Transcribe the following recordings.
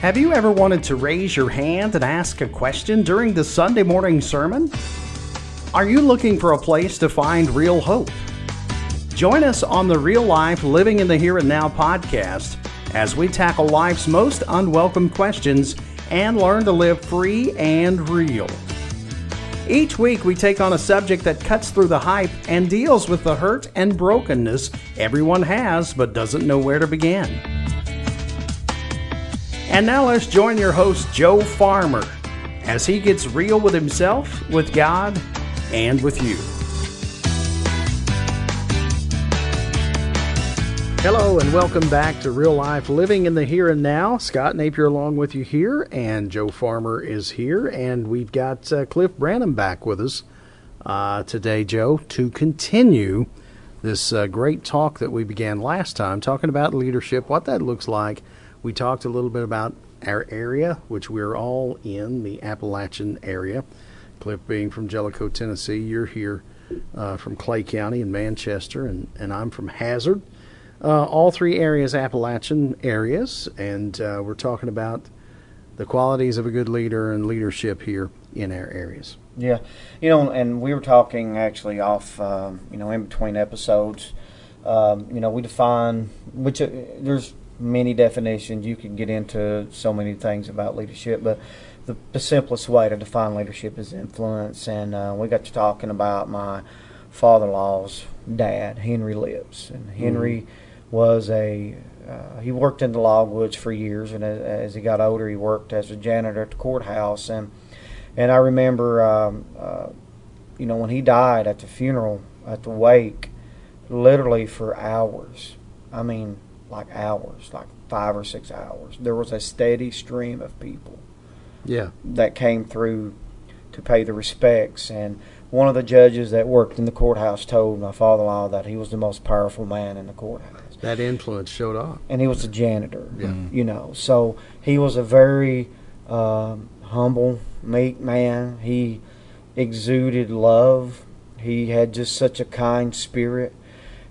Have you ever wanted to raise your hand and ask a question during the Sunday morning sermon? Are you looking for a place to find real hope? Join us on the Real Life Living in the Here and Now podcast as we tackle life's most unwelcome questions and learn to live free and real. Each week, we take on a subject that cuts through the hype and deals with the hurt and brokenness everyone has but doesn't know where to begin. And now let's join your host, Joe Farmer, as he gets real with himself, with God, and with you. Hello, and welcome back to Real Life Living in the Here and Now. Scott Napier along with you here, and Joe Farmer is here, and we've got uh, Cliff Branham back with us uh, today, Joe, to continue this uh, great talk that we began last time, talking about leadership, what that looks like we talked a little bit about our area, which we're all in, the Appalachian area. Cliff being from Jellico, Tennessee. You're here uh, from Clay County in Manchester, and, and I'm from Hazard. Uh, all three areas, Appalachian areas, and uh, we're talking about the qualities of a good leader and leadership here in our areas. Yeah, you know, and we were talking actually off, um, you know, in between episodes. Um, you know, we define which uh, there's many definitions. You can get into so many things about leadership, but the, the simplest way to define leadership is influence. And uh, we got to talking about my father-in-law's dad, Henry Lips, and Henry mm-hmm. was a uh, he worked in the logwoods for years, and as, as, he got older, he worked as a janitor at the courthouse. and And I remember, um, uh, you know, when he died at the funeral, at the wake, literally for hours. I mean, like hours, like five or six hours. There was a steady stream of people. Yeah. That came through to pay the respects and one of the judges that worked in the courthouse told my father-in-law that he was the most powerful man in the courthouse. That influence showed up. And he was a janitor. Yeah. You know, so he was a very um, humble, meek man. He exuded love. He had just such a kind spirit,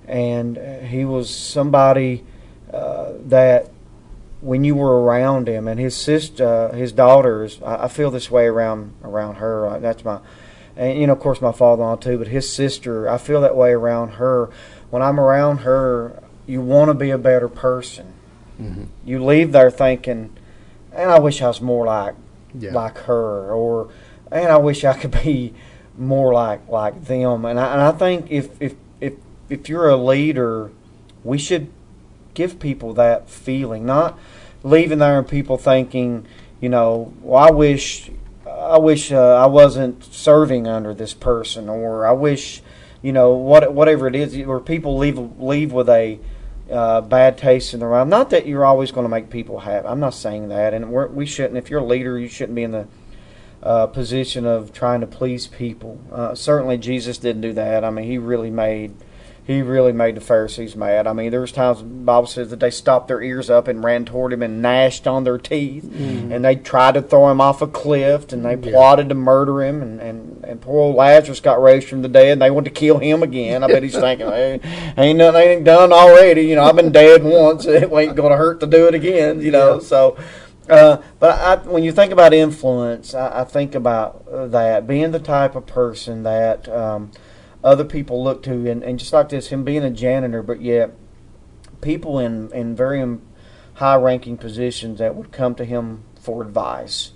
and he was somebody uh, that when you were around him and his sister, uh, his daughters, I, I, feel this way around around her. That's my, and you know, of course, my father-in-law too. But his sister, I feel that way around her. When I'm around her, you want to be a better person. Mm-hmm. You leave there thinking, and I wish I was more like yeah. like her, or and I wish I could be more like like them. And I, and I think if if if if you're a leader, we should give people that feeling, not leaving there and people thinking, you know, well, I wish, I wish uh, I wasn't serving under this person, or I wish, you know, what whatever it is, where people leave leave with a uh, bad taste in their mouth. Not that you're always going to make people happy. I'm not saying that, and we're, we shouldn't. If you're a leader, you shouldn't be in the uh, position of trying to please people. Uh, certainly, Jesus didn't do that. I mean, he really made he really made the Pharisees mad. I mean, there was times the Bible says that they stopped their ears up and ran toward him and gnashed on their teeth, mm-hmm. and they tried to throw him off a cliff, and they yeah. plotted to murder him, and, and, and poor old Lazarus got raised from the dead, and they wanted to kill him again. I bet he's thinking, hey, ain't nothing ain't done already. You know, I've been dead once; it ain't going to hurt to do it again. You know, yeah. so. Uh, but I, when you think about influence, I, I think about that being the type of person that um, other people look to, and, and just like this, him being a janitor, but yet people in in very high-ranking positions that would come to him for advice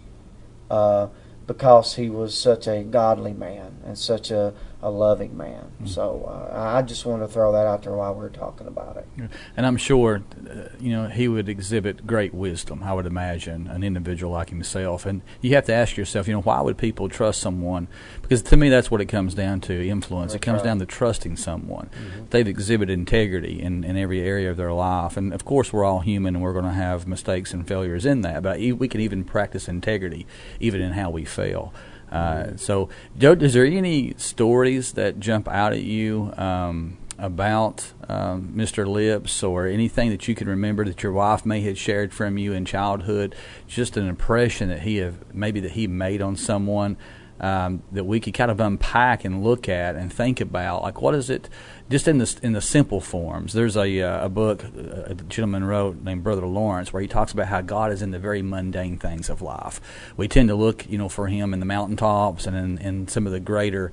uh, because he was such a godly man and such a a loving man. Mm-hmm. So uh, I just wanted to throw that out there while we are talking about it. And I'm sure, uh, you know, he would exhibit great wisdom. I would imagine an individual like himself. And you have to ask yourself, you know, why would people trust someone? Because to me, that's what it comes down to: influence. That's it comes right. down to trusting someone. Mm-hmm. They've exhibited integrity in in every area of their life. And of course, we're all human, and we're going to have mistakes and failures in that. But we can even practice integrity, even in how we fail. Uh, so, Joe, is there any stories that jump out at you um, about um, Mr. Lips, or anything that you can remember that your wife may have shared from you in childhood? Just an impression that he have maybe that he made on someone. Um, that we could kind of unpack and look at and think about, like what is it, just in the in the simple forms. There's a uh, a book uh, a gentleman wrote named Brother Lawrence where he talks about how God is in the very mundane things of life. We tend to look, you know, for Him in the mountaintops and in, in some of the greater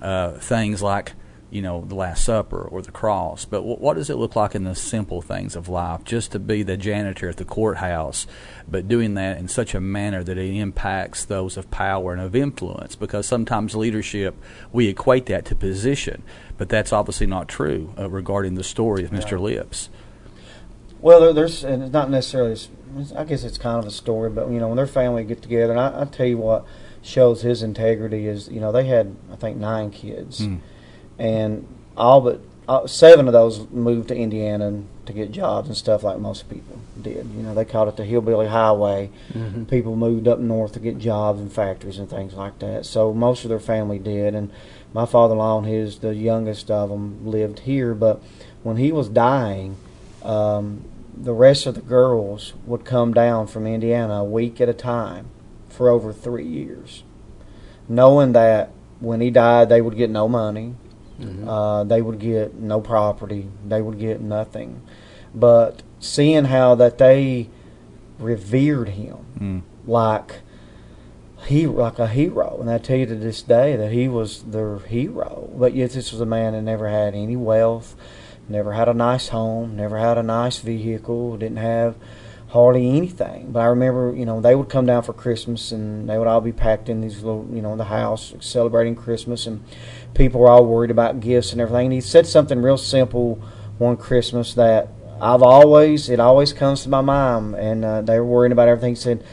uh, things like you know, the Last Supper or the cross. But w- what does it look like in the simple things of life? Just to be the janitor at the courthouse, but doing that in such a manner that it impacts those of power and of influence. Because sometimes leadership, we equate that to position, but that's obviously not true uh, regarding the story of Mr. Lips. Well, there's, and it's not necessarily, I guess it's kind of a story, but, you know, when their family get together, and I, I tell you what shows his integrity is, you know, they had, I think, nine kids. Mm and all but uh, seven of those moved to Indiana to get jobs and stuff like most people did. You know, they called it the hillbilly highway. Mm-hmm. People moved up north to get jobs in factories and things like that. So most of their family did, and my father-in-law and his, the youngest of them, lived here. But when he was dying, um, the rest of the girls would come down from Indiana a week at a time for over three years, knowing that when he died, they would get no money Mm-hmm. Uh, they would get no property. They would get nothing. But seeing how that they revered him mm. like he like a hero, and I tell you to this day that he was their hero. But yet this was a man that never had any wealth, never had a nice home, never had a nice vehicle, didn't have hardly anything. But I remember, you know, they would come down for Christmas and they would all be packed in these little, you know, in the house celebrating Christmas and people were all worried about gifts and everything. And he said something real simple one Christmas that I've always, it always comes to my mind. And uh, they were worrying about everything. He said,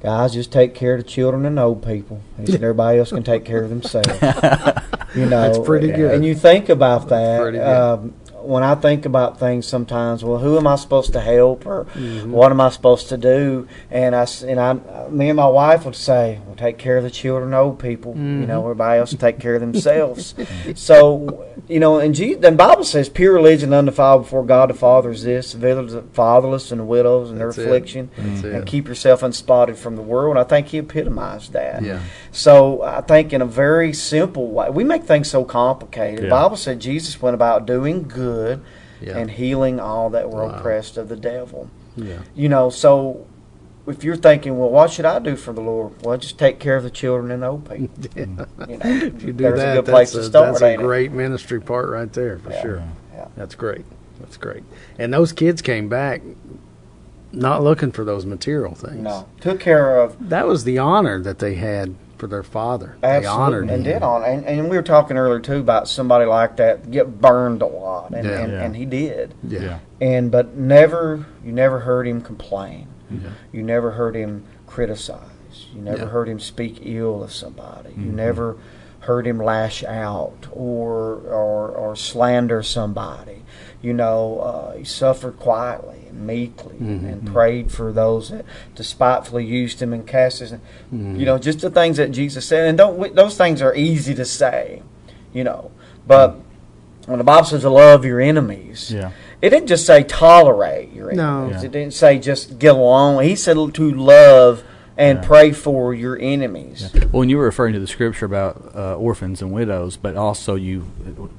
guys, just take care of the children and old people. He said, everybody else can take care of themselves. you know, that's pretty good. And you think about that. Um, when I think about things sometimes, well, who am I supposed to help or mm-hmm. what am I supposed to do? And I and I, me and my wife would say, "Well, take care of the children, old people. Mm-hmm. You know, everybody else will take care of themselves." so, you know, and Jesus, the Bible says, "Pure religion, undefiled before God the Father is this: the fatherless and the widows and their affliction, and keep yourself unspotted from the world." And I think He epitomized that. Yeah. So I think in a very simple way, we make things so complicated. Yeah. The Bible said Jesus went about doing good good yeah. and healing all that were wow. oppressed of the devil. Yeah. You know, so if you're thinking, well, what should I do for the Lord? Well, just take care of the children and the old people. yeah. You know, if you do that, a that's, a, start, that's a great ministry part right there for yeah. sure. Yeah. That's great. That's great. And those kids came back not looking for those material things. No, took care of. That was the honor that they had for their father. Absolutely. They honored and him. did on. And, and we were talking earlier too about somebody like that get burned a lot, and yeah. And, yeah. and, he did. Yeah. And but never, you never heard him complain. Yeah. You never heard him criticize. You never heard him speak ill of somebody. Mm-hmm. You never heard him lash out or or, or slander somebody. You know, uh, he suffered quietly and meekly mm-hmm. and prayed for those that despitefully used him and cast his. Mm-hmm. You know, just the things that Jesus said, and don't those things are easy to say. You know, but when the Bible says to love your enemies, yeah. it didn't just say tolerate your enemies. No. Yeah. It didn't say just get along. He said to love and yeah. pray for your enemies. Yeah. Well, when you were referring to the scripture about uh, orphans and widows, but also you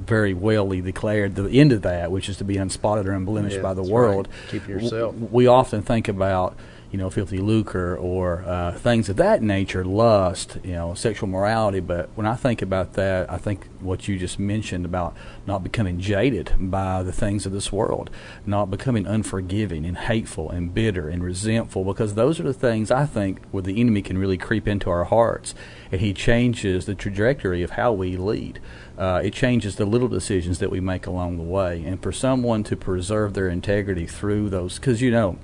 very wellly declared the end of that, which is to be unspotted or unblemished yeah, by the world. Right. Keep yourself. We often think about you know, filthy lucre or uh, things of that nature, lust, you know, sexual morality. But when I think about that, I think what you just mentioned about not becoming jaded by the things of this world, not becoming unforgiving and hateful and bitter and resentful, because those are the things I think where the enemy can really creep into our hearts and he changes the trajectory of how we lead. Uh, it changes the little decisions that we make along the way. And for someone to preserve their integrity through those, because you know,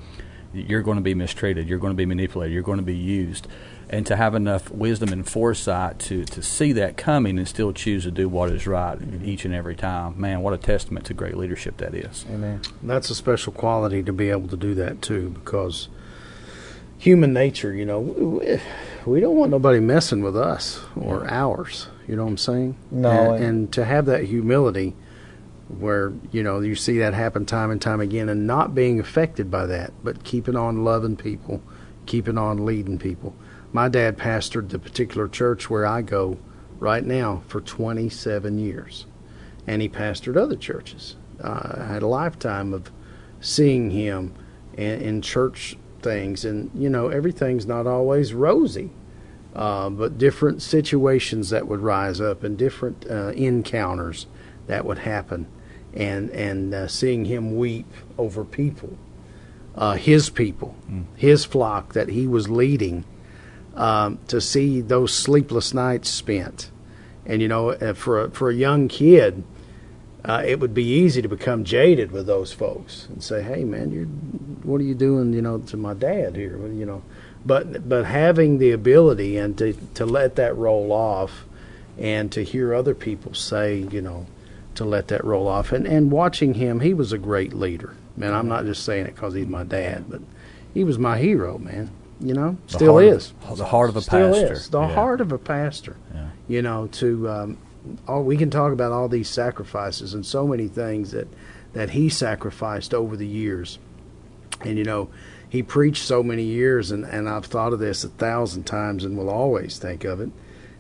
you're going to be mistreated, you're going to be manipulated, you're going to be used. And to have enough wisdom and foresight to, to see that coming and still choose to do what is right each and every time. Man, what a testament to great leadership that is. Amen. That's a special quality to be able to do that too, because human nature, you know, we don't want nobody messing with us or ours. You know what I'm saying? No. And, and to have that humility where you know you see that happen time and time again and not being affected by that but keeping on loving people keeping on leading people My dad pastored the particular church where I go right now for 27 years, and he pastored other churches. Uh, I had a lifetime of seeing him in, in church things, and you know everything's not always rosy. Uh, but different situations that would rise up and different uh, encounters that would happen, and and uh, seeing him weep over people, uh, his people, mm. his flock that he was leading, um, to see those sleepless nights spent, and you know uh, for a, for a young kid. Uh, it would be easy to become jaded with those folks and say, "Hey, man, you're what are you doing? You know, to my dad here? You know, but but having the ability and to to let that roll off, and to hear other people say, you know, to let that roll off, and and watching him, he was a great leader. Man, I'm not just saying it because he's my dad, but he was my hero, man. You know, the still is of, the heart of a still pastor. Is. The yeah. heart of a pastor. Yeah. You know, to um, all we can talk about all these sacrifices and so many things that that he sacrificed over the years, and you know he preached so many years, and, and I've thought of this a thousand times and will always think of it.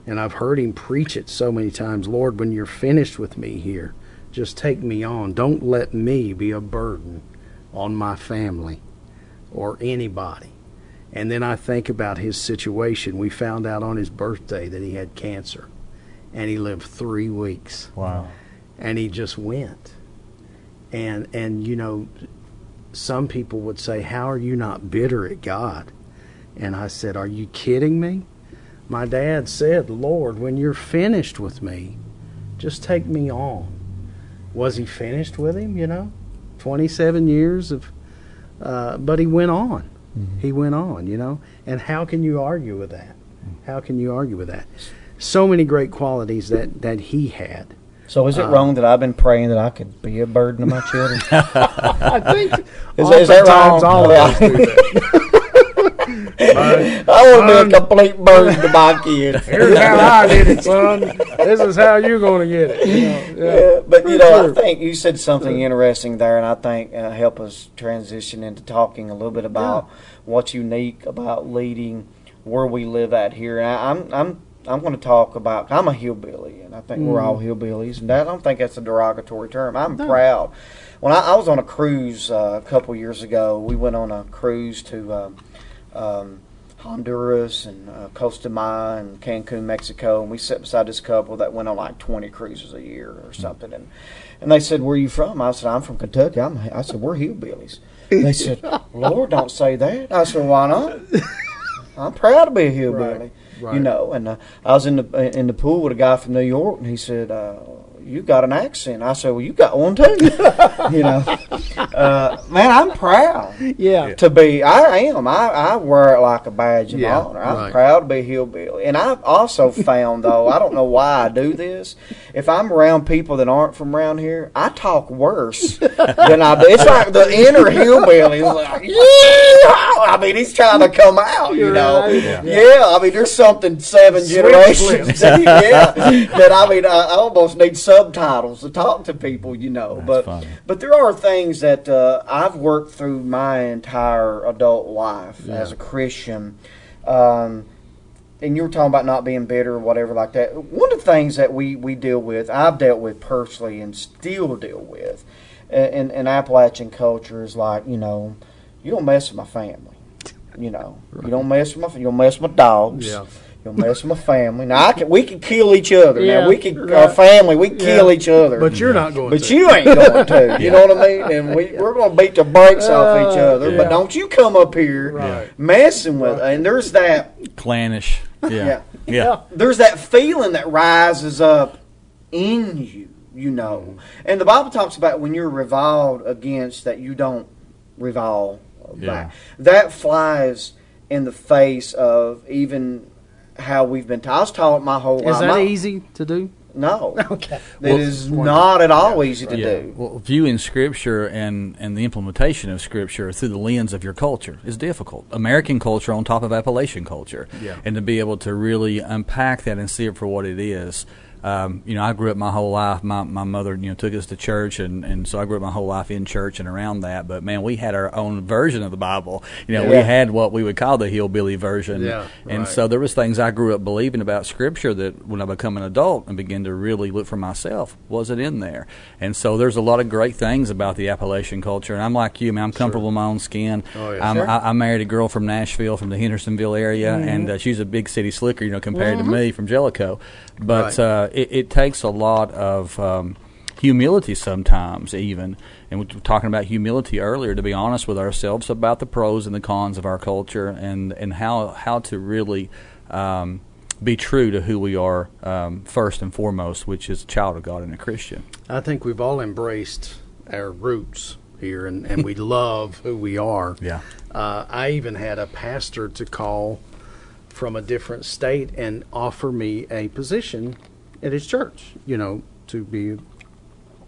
And I've heard him preach it so many times Lord, when you're finished with me here, just take me on. Don't let me be a burden on my family or anybody. And then I think about his situation. We found out on his birthday that he had cancer, and he lived three weeks. Wow. And he just went. And and you know, some people would say, How are you not bitter at God? And I said, Are you kidding me? My dad said, Lord, when you're finished with me, just take me on. Was he finished with him, you know? 27 years of, uh, but he went on. Mm-hmm. He went on, you know? And how can you argue with that? How can you argue with that? So many great qualities that, that he had. So is it uh, wrong that I've been praying that I could be a burden to my children? I think is, is that wrong? All of us do that. I want to be a complete burden to my kids. Here's how I did it, son. This is how you're going to get it. You know, yeah. yeah. but you know, I think you said something interesting there, and I think uh, help us transition into talking a little bit about yeah. what's unique about leading where we live at here. And I, I'm I'm I'm going to talk about. I'm a hillbilly, and I think mm. we're all mm. hillbillies, and I don't think that's a derogatory term. I'm no. proud. When I, I, was on a cruise uh, a couple years ago, we went on a cruise to um, um, Honduras and uh, Costa Maya and Cancun, Mexico, and we sat beside this couple that went on like 20 cruises a year or something, and and they said, "Where are you from?" I said, "I'm from Kentucky." I'm, I said, "We're hillbillies." They said, "Lord, don't say that." I said, "Why not?" I'm proud to be a hillbilly. Right. Right. You know, and uh, I was in the in the pool with a guy from New York, and he said, uh, "You got an accent." I said, "Well, you got one too." you know, uh, man, I'm proud. Yeah. To be, I am. I, I wear it like a badge of yeah, honor. I'm right. proud to be hillbilly, and I've also found though I don't know why I do this. If I'm around people that aren't from around here, I talk worse than I do. It's like the inner hillbilly is like, yeah. I mean, he's trying to come out. You know, right. yeah. yeah. I mean, there's something seven Switch generations. yeah, that I mean, I, I, almost need subtitles to talk to people. You know, That's but funny. but there are things that uh, I've worked through my entire adult life yeah. as a Christian. Um, and you were talking about not being bitter or whatever like that. One of the things that we, we deal with, I've dealt with personally and still deal with in, in Appalachian culture is like, you know, you don't mess with my family. You know, right. you don't mess with my, you don't mess with my dogs. Yeah. You don't mess with my family. Now I can, we can kill each other. Yeah, now we can, right. our family, we can yeah. kill each other. But you're not going. But to. you ain't going to. You know what I mean? And we we're going to beat the brakes uh, off each other. But don't you come up here right. messing with. And there's that clannish. Yeah. yeah. There's that feeling that rises up in you. You know, and the Bible talks about when you're reviled against that you don't revile back. That flies in the face of even how we've been taught. I was taught my whole life. Is uh, that easy to do? No. Okay. It well, is not at all easy to yeah. do. Well, viewing Scripture and, and the implementation of Scripture through the lens of your culture is difficult. American culture on top of Appalachian culture. Yeah. And to be able to really unpack that and see it for what it is um, you know, I grew up my whole life. My my mother, you know, took us to church, and, and so I grew up my whole life in church and around that. But man, we had our own version of the Bible. You know, we had what we would call the hillbilly version. Yeah, and right. so there was things I grew up believing about Scripture that when I become an adult and begin to really look for myself, wasn't in there. And so there's a lot of great things about the Appalachian culture. And I'm like you, man. I'm comfortable in my own skin. Oh, yeah. I'm, Sure. I, I married a girl from Nashville, from the Hendersonville area, Mm-hmm. and uh, she's a big city slicker, you know, compared to me from Jellico. But Right. uh, it, it takes a lot of um, humility sometimes, even. And we were talking about humility earlier, to be honest with ourselves about the pros and the cons of our culture, and and how how to really. Um, be true to who we are um, first and foremost, which is a child of God and a Christian. I think we've all embraced our roots here, and, and we love who we are. Yeah. Uh, I even had a pastor to call from a different state and offer me a position at his church, you know, to be a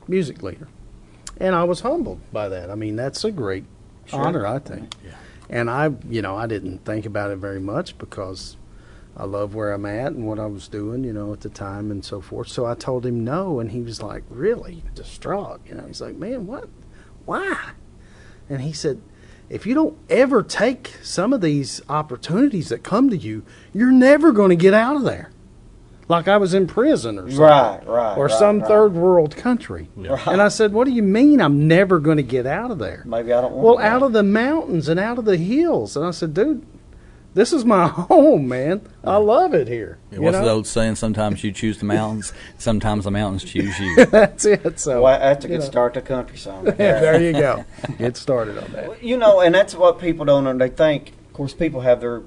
music leader. And I was humbled by that. I mean, that's a great honor, I think. Yeah. And I, you know, I didn't think about it very much because I love where I'm at and what I was doing, you know, at the time and so forth. So I told him no, and he was like really distraught. You know, he's like, "Man, what? Why?" And he said, "If you don't ever take some of these opportunities that come to you, you're never going to get out of there." Like I was in prison or something. Right, right, Or right, some right. third world country. Right. And I said, What do you mean I'm never going to get out of there? Maybe I don't want Well, that. out of the mountains and out of the hills. And I said, dude, this is my home, man. I love it here. Yeah, what's know? the old saying? Sometimes you choose the mountains, sometimes the mountains choose you. That's it. So Well, that's a you good know. start to country song. there you go. Get started on that. you know, and that's what people don't know. They think, of course, people have their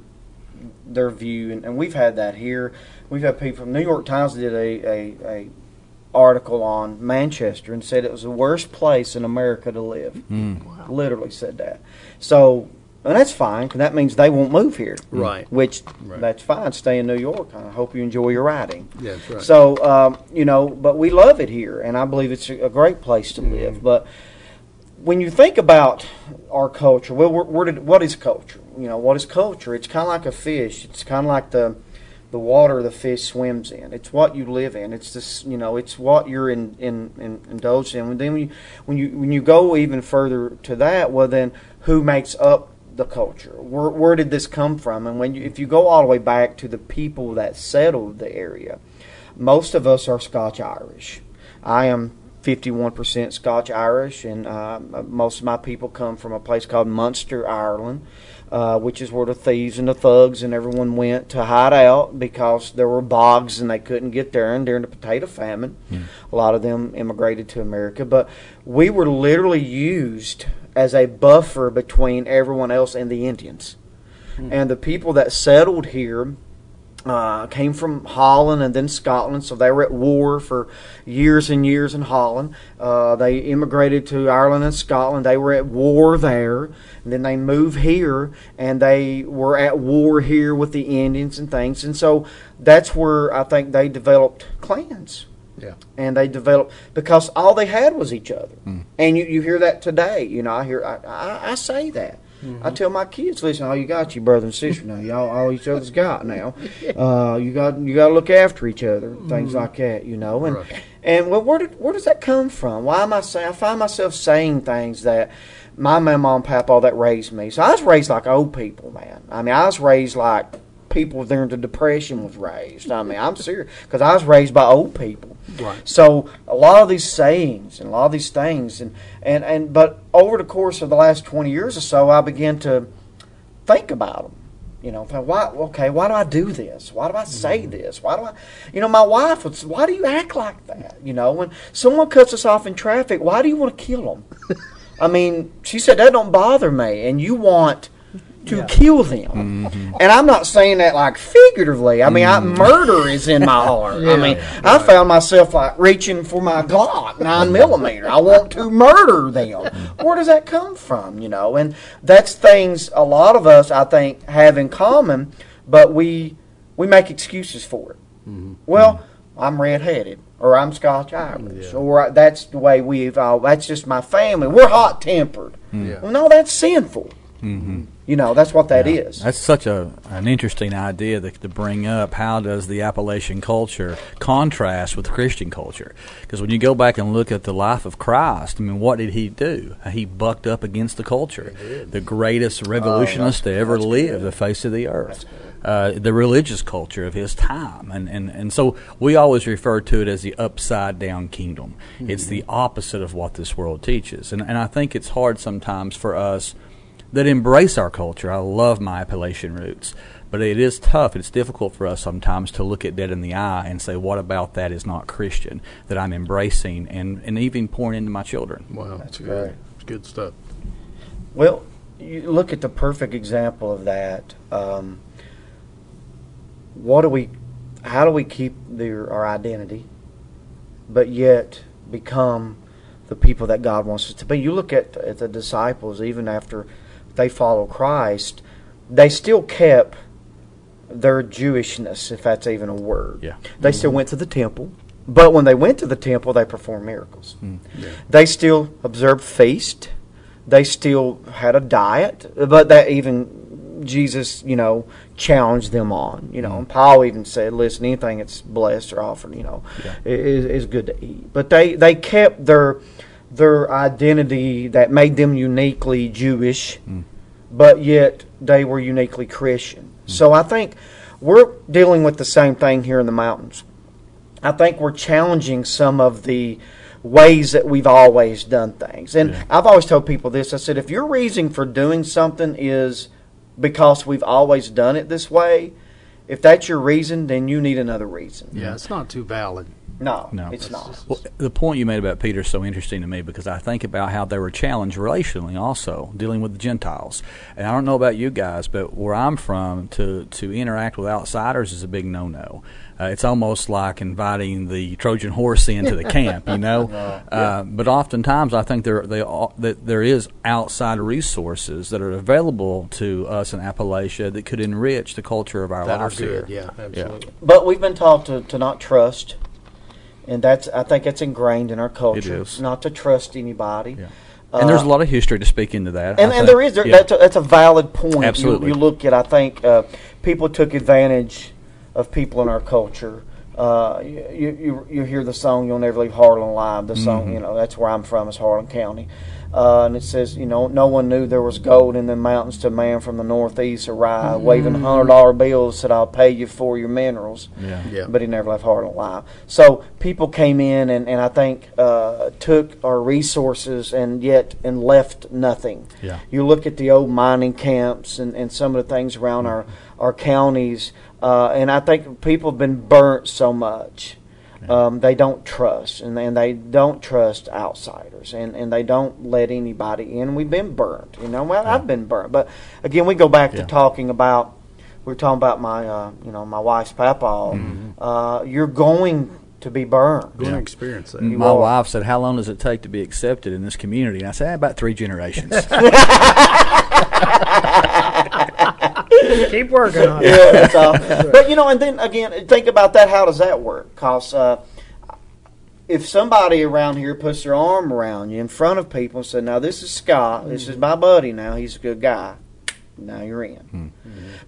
their view, and, and we've had that here. We've had people from New York Times did a, a, a article on Manchester and said it was the worst place in America to live. Mm. Literally said that. So, and that's fine because that means they won't move here. Right. Which Right. that's fine. Stay in New York. I hope you enjoy your riding. Yeah, that's right. So, um, you know, but we love it here, and I believe it's a, a great place to live. But when you think about our culture, well, where, where did, what is culture? You know, what is culture? It's kind of like a fish. It's kind of like the the water the fish swims in. It's what you live in. It's this, you know, it's what you're in, in, in indulged in. And then when you, when you when you go even further to that, well, then who makes up the culture? Where where did this come from? And when you, if you go all the way back to the people that settled the area, most of us are Scotch Irish. I am 51% Scotch Irish, and uh, most of my people come from a place called Munster, Ireland, uh, which is where the thieves and the thugs and everyone went to hide out because there were bogs and they couldn't get there. And during the potato famine, a lot of them immigrated to America. But we were literally used as a buffer between everyone else and the Indians. And the people that settled here uh, came from Holland and then Scotland, so they were at war for years and years in Holland. Uh, they immigrated to Ireland and Scotland. They were at war there, and then they moved here, and they were at war here with the Indians and things. And so that's where I think they developed clans Yeah. and they developed because all they had was each other. And you, you hear that today. You know, I hear I, I, I say that. I tell my kids, listen, all you got, you brother and sister now. Y'all, all each other's got now. Uh, you got, you got to look after each other, things like that. You know, and Right. and well, where did, where does that come from? Why am I saying? I find myself saying things that my mama and papa that raised me. So I was raised like old people, man. I mean, I was raised like people during the depression was raised. I mean, I'm serious because I was raised by old people. Right. So a lot of these sayings and a lot of these things and, and, and but over the course of the last twenty years or so, I began to think about them. You know, why? Okay, why do I do this? Why do I say mm-hmm. this? Why do I? You know, my wife would. Why do you act like that? You know, when someone cuts us off in traffic, why do you want to kill them? I mean, she said that don't bother me, and you want to kill them. Mm-hmm. And I'm not saying that like figuratively. I mean, I, mm-hmm. murder is in my heart. I mean, I found myself like reaching for my Glock nine mm-hmm. millimeter. I want to murder them. Where does that come from? You know, and that's things a lot of us I think have in common, but we we make excuses for it. Well, I'm redheaded, or I'm Scotch Irish, or that's the way we've. Uh, that's just my family. We're hot tempered. Yeah. Well, no, that's sinful. Mm-hmm. You know, that's what that Yeah. is. That's such a an interesting idea that, to bring up. How does the Appalachian culture contrast with the Christian culture? Because when you go back and look at the life of Christ, I mean, what did he do? He bucked up against the culture. The greatest revolutionist to ever live the face of the earth. Uh, the religious culture of his time, and, and and so we always refer to it as the upside down kingdom. It's the opposite of what this world teaches, and and I think it's hard sometimes for us that embrace our culture. I love my Appalachian roots, but it is tough. It's difficult for us sometimes to look at that in the eye and say, "What about that is not Christian that I'm embracing and and even pouring into my children?" Wow, That's good. great. It's good stuff. Well, you look at the perfect example of that. Um, what do we? How do we keep their, our identity, but yet become the people that God wants us to be? You look at, at the disciples, even after they follow Christ, they still kept their Jewishness, if that's even a word. Yeah. They mm-hmm. still went to the temple, but when they went to the temple, they performed miracles. Mm. They still observed feast. They still had a diet, but that even Jesus, you know, challenged them on. You know, mm. and Paul even said, "Listen, anything that's blessed or offered, you know, Yeah. is, is good to eat." But they they kept their their identity that made them uniquely Jewish, but yet they were uniquely Christian. So I think we're dealing with the same thing here in the mountains. I think we're challenging some of the ways that we've always done things. And Yeah. I've always told people this I said, if your reason for doing something is because we've always done it this way, if that's your reason, then you need another reason. Yeah, it's not too valid. No, No. it's not. Well, the point you made about Peter is so interesting to me because I think about how they were challenged relationally also, dealing with the Gentiles. And I don't know about you guys, but where I'm from, to, to interact with outsiders is a big no no. Uh, it's almost like inviting the Trojan horse into the camp, you know. Uh, but oftentimes, I think there they all, that there is outside resources that are available to us in Appalachia that could enrich the culture of our That are lives good. here. Yeah, absolutely. But we've been taught to, to not trust. And that's I think it's ingrained in our culture. is. Not to trust anybody. Yeah. And there's a lot of history to speak into that. And, and there is there, Yeah. that's, a, that's a valid point. Absolutely. You, you look at I think uh, people took advantage of people in our culture. Uh, you, you you hear the song "You'll Never Leave Harlan Alive." The song, Mm-hmm. you know, that's where I'm from, is Harlan County, uh, and it says, you know, no one knew there was gold in the mountains to a man from the northeast arrive, waving hundred dollar bills, said, "I'll pay you for your minerals." Yeah. Yeah. but he never left Harlan alive. So people came in and, and I think uh, took our resources and yet and left nothing. Yeah. You look at the old mining camps and, and some of the things around our our counties, uh, and I think people have been burnt so much. Um, they don't trust, and, and they don't trust outsiders, and, and they don't let anybody in. We've been burnt, you know. Well, I've been burnt, but again, we go back Yeah. to talking about we are talking about my uh, you know my wife's papa. Uh, you're going to be burned. Going Yeah. to experience that. You My are. wife said, "How long does it take to be accepted in this community?" And I said, "Ah, "About three generations." Keep working on it. yeah, that's all. But you know, and then again, think about that. How does that work? Because uh, if somebody around here puts their arm around you in front of people and said, "Now this is Scott. This is my buddy. Now he's a good guy." Now you're in.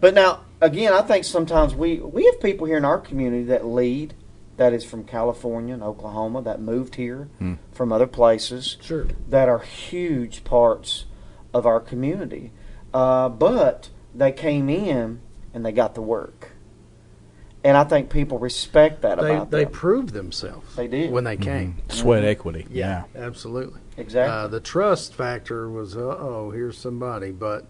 But now again, I think sometimes we we have people here in our community that lead. That is from California and Oklahoma that moved here Hmm. from other places. Sure. that are huge parts of our community. Uh, but they came in and they got the work. And I think people respect that They about they them. proved themselves. They did. when they came. Sweat equity. Yeah. absolutely. Exactly. Uh, the trust factor was, uh oh, here's somebody, but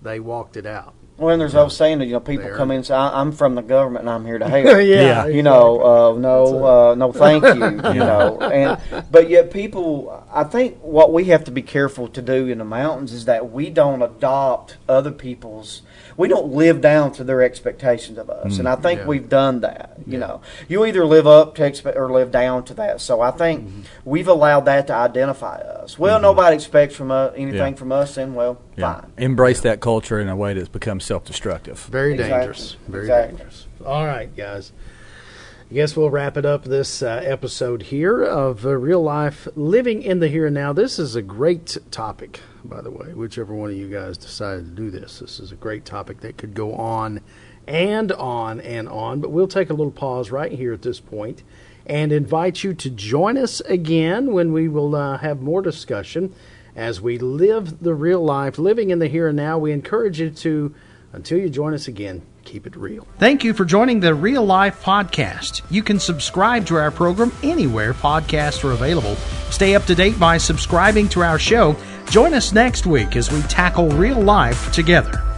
they walked it out. Well, and there's always saying that you know people They come in and say, I- "I'm from the government and I'm here to help." Yeah. you know, uh, no, uh, no, thank you. You know, and but yet people, I think what we have to be careful to do in the mountains is that we don't adopt other people's. We don't live down to their expectations of us, and I think Yeah. we've done that. You know, you either live up to expect or live down to that. So I think we've allowed that to identify us. Well, nobody expects from us anything Yeah. from us, and well, Yeah. fine. Embrace that culture in a way that's become self-destructive. Very Exactly. dangerous. Very Exactly. dangerous. All right, guys. I guess we'll wrap it up this uh, episode here of uh, Real Life Living in the Here and Now. This is a great topic, by the way, whichever one of you guys decided to do this. This is a great topic that could go on and on and on, but we'll take a little pause right here at this point and invite you to join us again when we will uh, have more discussion as we live the real life, living in the here and now. We encourage you to, until you join us again, keep it real. Thank you for joining the Real Life Podcast. You can subscribe to our program anywhere podcasts are available. Stay up to date by subscribing to our show. Join us next week as we tackle real life together.